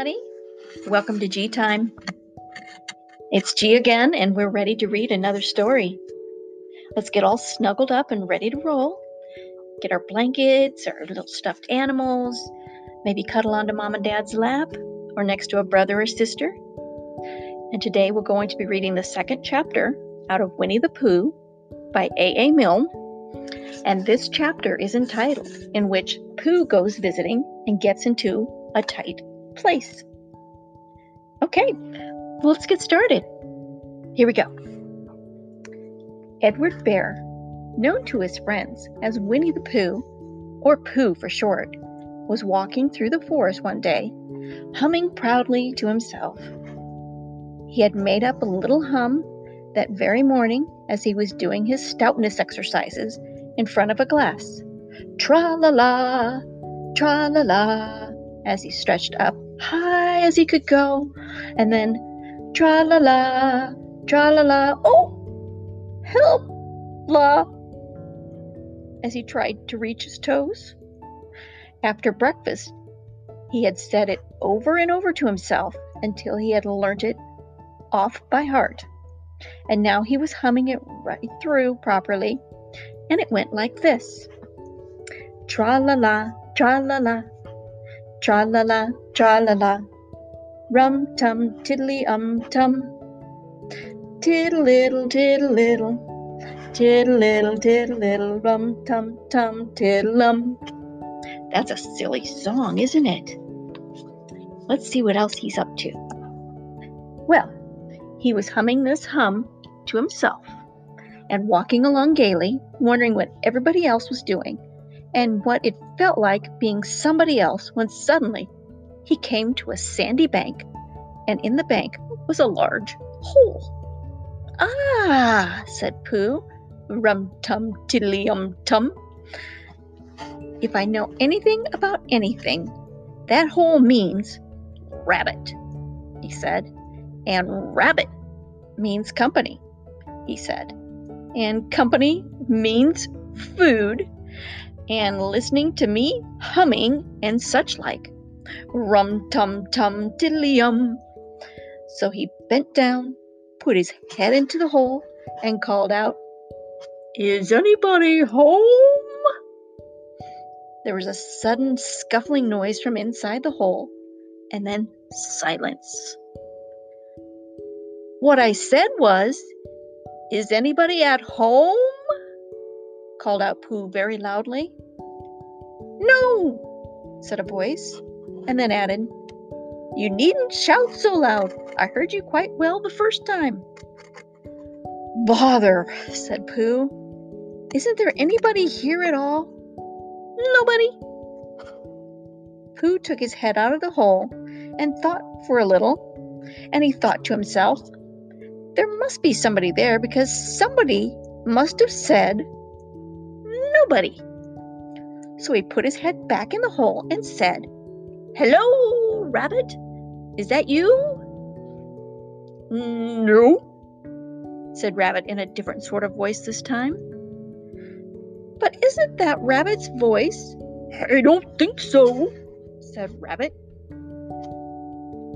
everybody. Welcome to G Time. It's G again, and we're ready to read another story. Let's get all snuggled up and ready to roll. Get our blankets, our little stuffed animals, maybe cuddle onto mom and dad's lap or next to a brother or sister. And today we're going to be reading the second chapter out of Winnie the Pooh by A. A. Milne. And this chapter is entitled In Which Pooh Goes Visiting and Gets into a Tight Place. Okay, well, let's get started. Here we go. Edward Bear, known to his friends as Winnie the Pooh, or Pooh for short, was walking through the forest one day, humming proudly to himself. He had made up a little hum that very morning as he was doing his stoutness exercises in front of a glass. Tra la la, tra la la, as he stretched up high as he could go, and then tra la la, tra la la, oh, help la, as he tried to reach his toes. After breakfast, he had said it over and over to himself until he had learnt it off by heart. And now he was humming it right through properly, and it went like this Tra la la, tra la la, tra la la, tra la la, rum tum tiddly um tum, tiddle little tiddle little, tiddle little tiddle little, rum tum tum tiddle um. That's a silly song, isn't it? Let's see what else he's up to. Well, he was humming this hum to himself and walking along gaily, wondering what everybody else was doing and what it felt like being somebody else when suddenly he came to a sandy bank, and in the bank was a large hole. Ah, said Pooh, rum tum tiddly um tum. If I know anything about anything, that hole means rabbit, he said. And rabbit means company, he said. And company means food and listening to me humming and such like. Rum tum tum tiddly um. So he bent down, put his head into the hole, and called out, Is anybody home? There was a sudden scuffling noise from inside the hole, and then silence. What I said was, Is anybody at home? called out Pooh very loudly. Said a voice, and then added, You needn't shout so loud. I heard you quite well the first time. Bother, said Pooh. Isn't there anybody here at all? Nobody. Pooh took his head out of the hole and thought for a little, and he thought to himself, there must be somebody there because somebody must have said nobody. So he put his head back in the hole and said, Hello, Rabbit. Is that you? No, said Rabbit in a different sort of voice this time. But isn't that Rabbit's voice? I don't think so, said Rabbit.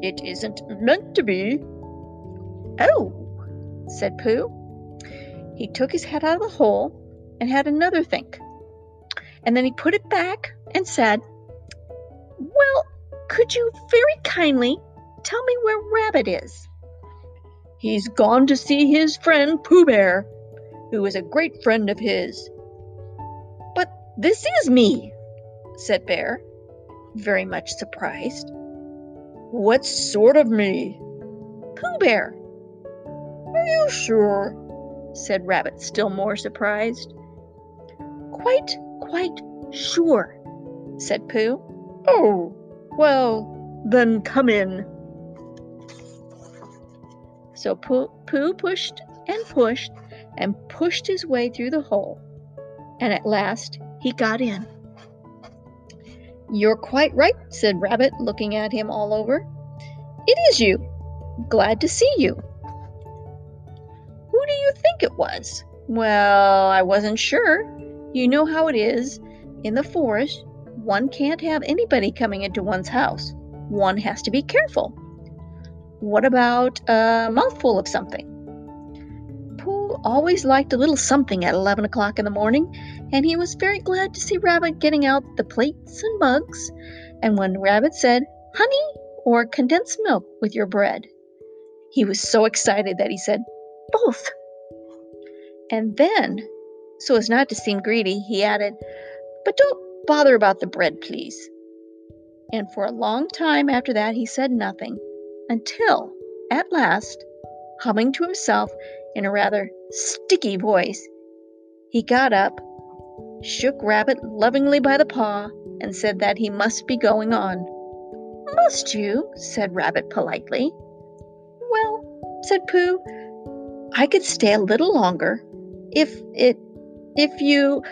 It isn't meant to be. Oh, said Pooh. He took his head out of the hole and had another think. And then he put it back and said, Well, could you very kindly tell me where Rabbit is? He's gone to see his friend Pooh Bear, who is a great friend of his. But this is me, said Bear, very much surprised. What sort of me? Pooh Bear, are you sure? said Rabbit, still more surprised. Quite, quite sure, said Pooh. Oh, well, then come in. So Pooh, Pooh pushed and pushed and pushed his way through the hole, and at last he got in. You're quite right, said Rabbit, looking at him all over. It is you. Glad to see you Who do you think it was? Well, I wasn't sure. You know how it is. In the forest, one can't have anybody coming into one's house. one has to be careful. What about a mouthful of something? Pooh always liked a little something at 11 o'clock in the morning, and he was very glad to see Rabbit getting out the plates and mugs. And when Rabbit said, honey or condensed milk with your bread, he was so excited that he said, both. And then, so as not to seem greedy, he added, but don't bother about the bread, please. And for a long time after that, he said nothing until, at last, humming to himself in a rather sticky voice, he got up, shook Rabbit lovingly by the paw, and said that he must be going on. Must you? said Rabbit politely. Well, said Pooh, I could stay a little longer if it, if you.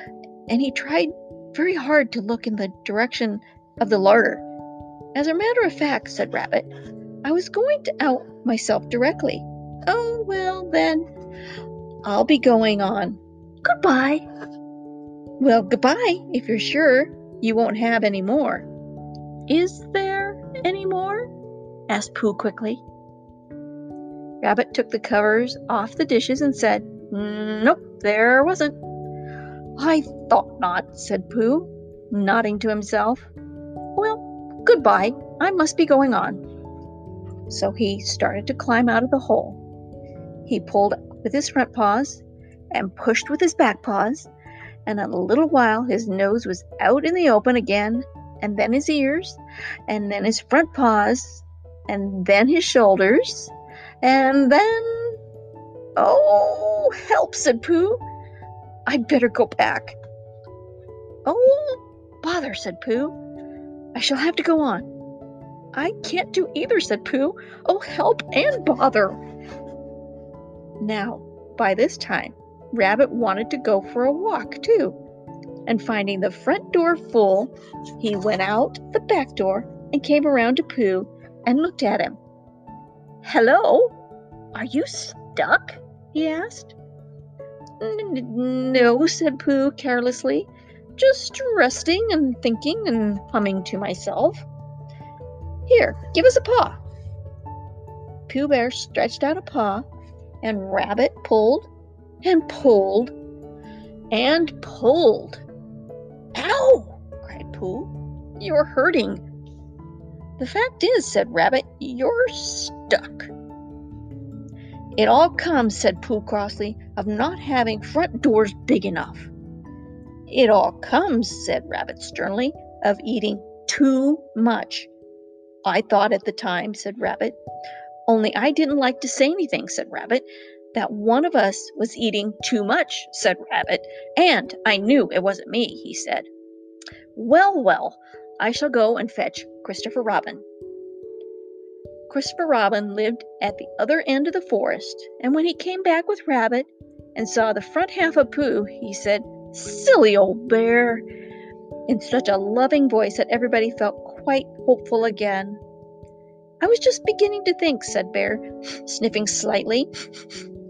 And he tried very hard to look in the direction of the larder. As a matter of fact, said Rabbit, I was going to out myself directly. Oh, well, then, I'll be going on. Goodbye. Well, goodbye, if you're sure you won't have any more. Is there any more? asked Pooh quickly. Rabbit took the covers off the dishes and said, Nope, there wasn't. I thought not, said Pooh, nodding to himself. Well, goodbye. I must be going on. So he started to climb out of the hole. He pulled with his front paws and pushed with his back paws, and in a little while his nose was out in the open again, and then his ears, and then his front paws, and then his shoulders, and then. Oh, help, said Pooh. I'd better go back. Oh, bother, said Pooh. I shall have to go on. I can't do either, said Pooh. Oh, help and bother. Now, by this time, Rabbit wanted to go for a walk, too. And finding the front door full, he went out the back door and came around to Pooh and looked at him. Hello? Are you stuck? he asked. No, said Pooh carelessly. Just resting and thinking and humming to myself. Here, give us a paw. Pooh Bear stretched out a paw, and Rabbit pulled and pulled and pulled. Ow! cried Pooh. You're hurting. The fact is, said Rabbit, you're stuck. It all comes, said Pooh crossly, of not having front doors big enough. It all comes, said Rabbit sternly, of eating too much. I thought at the time, said Rabbit. Only I didn't like to say anything, said Rabbit. That one of us was eating too much, said Rabbit. And I knew it wasn't me, he said. Well, well, I shall go and fetch Christopher Robin. Christopher Robin lived at the other end of the forest, and when he came back with Rabbit and saw the front half of Pooh, he said, Silly old bear, in such a loving voice that everybody felt quite hopeful again. I was just beginning to think, said Bear, sniffing slightly,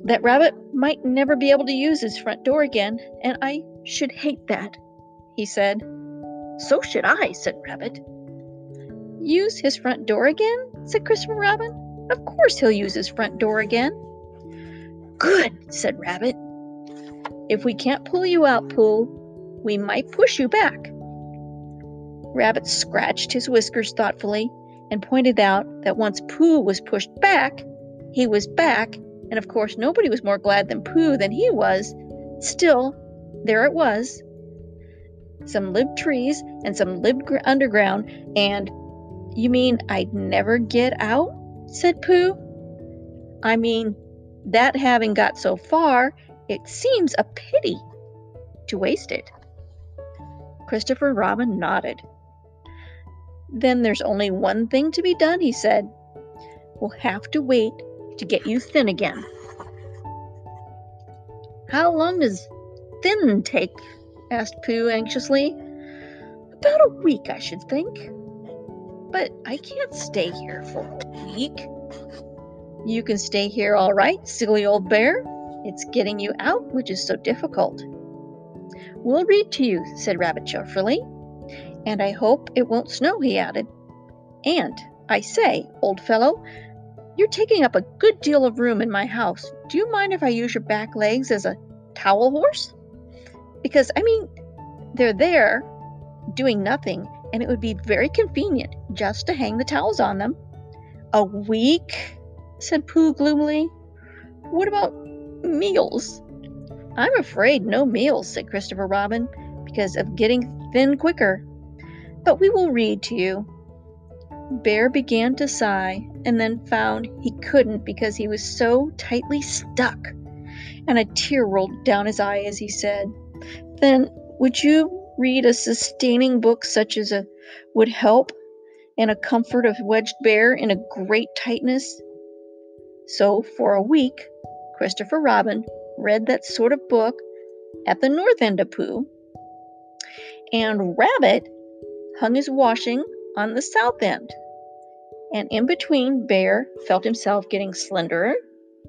that Rabbit might never be able to use his front door again, and I should hate that, he said. So should I, said Rabbit. Use his front door again? Said Christopher Robin. Of course he'll use his front door again. Good, said Rabbit. If we can't pull you out, Pooh, we might push you back. Rabbit scratched his whiskers thoughtfully and pointed out that once Pooh was pushed back, he was back, and of course nobody was more glad than Pooh than he was. Still, there it was. Some lived trees and some lived gr- underground, and you mean I'd never get out? said Pooh. I mean, that having got so far, it seems a pity to waste it. Christopher Robin nodded. Then there's only one thing to be done, he said. We'll have to wait to get you thin again. How long does thin take? asked Pooh anxiously. About a week, I should think. But I can't stay here for a week. You can stay here all right, silly old bear. It's getting you out which is so difficult. We'll read to you, said Rabbit cheerfully. And I hope it won't snow, he added. And I say, old fellow, you're taking up a good deal of room in my house. Do you mind if I use your back legs as a towel horse? Because, I mean, they're there doing nothing, and it would be very convenient just to hang the towels on them. A week? said Pooh gloomily. What about meals? I'm afraid no meals, said Christopher Robin, because of getting thin quicker. But we will read to you. Bear began to sigh and then found he couldn't because he was so tightly stuck, and a tear rolled down his eye as he said, Then would you read a sustaining book such as a would help and a comfort of wedged bear in a great tightness? So for a week, Christopher Robin read that sort of book at the north end of Pooh, and Rabbit hung his washing on the south end. And in between, Bear felt himself getting slenderer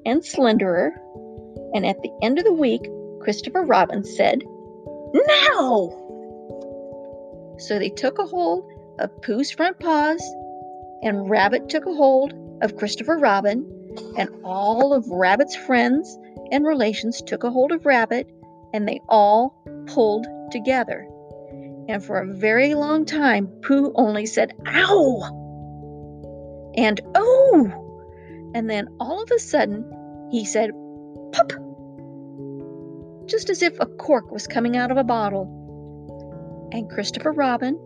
and slenderer. And at the end of the week, Christopher Robin said, Now! So they took a hold of Pooh's front paws, and Rabbit took a hold of Christopher Robin, and all of Rabbit's friends and relations took a hold of Rabbit, and they all pulled together. And for a very long time, Pooh only said, Ow! And Oh! And then all of a sudden, he said, Pop! Just as if a cork was coming out of a bottle. And Christopher Robin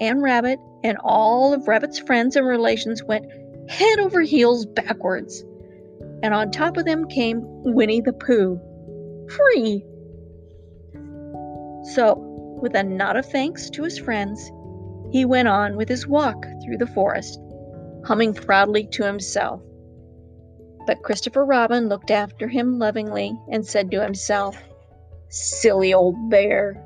and Rabbit and all of Rabbit's friends and relations went head over heels backwards. And on top of them came Winnie the Pooh. Free! So, with a nod of thanks to his friends, he went on with his walk through the forest, humming proudly to himself. But Christopher Robin looked after him lovingly and said to himself, Silly old bear!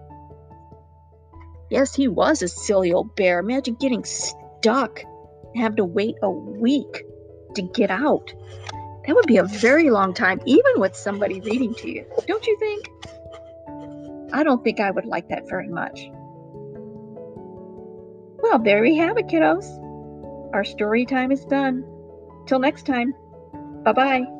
Yes, he was a silly old bear. Imagine getting stuck and having to wait a week to get out. That would be a very long time, even with somebody reading to you. Don't you think? I don't think I would like that very much. Well, there we have it, kiddos. Our story time is done. Till next time. Bye bye.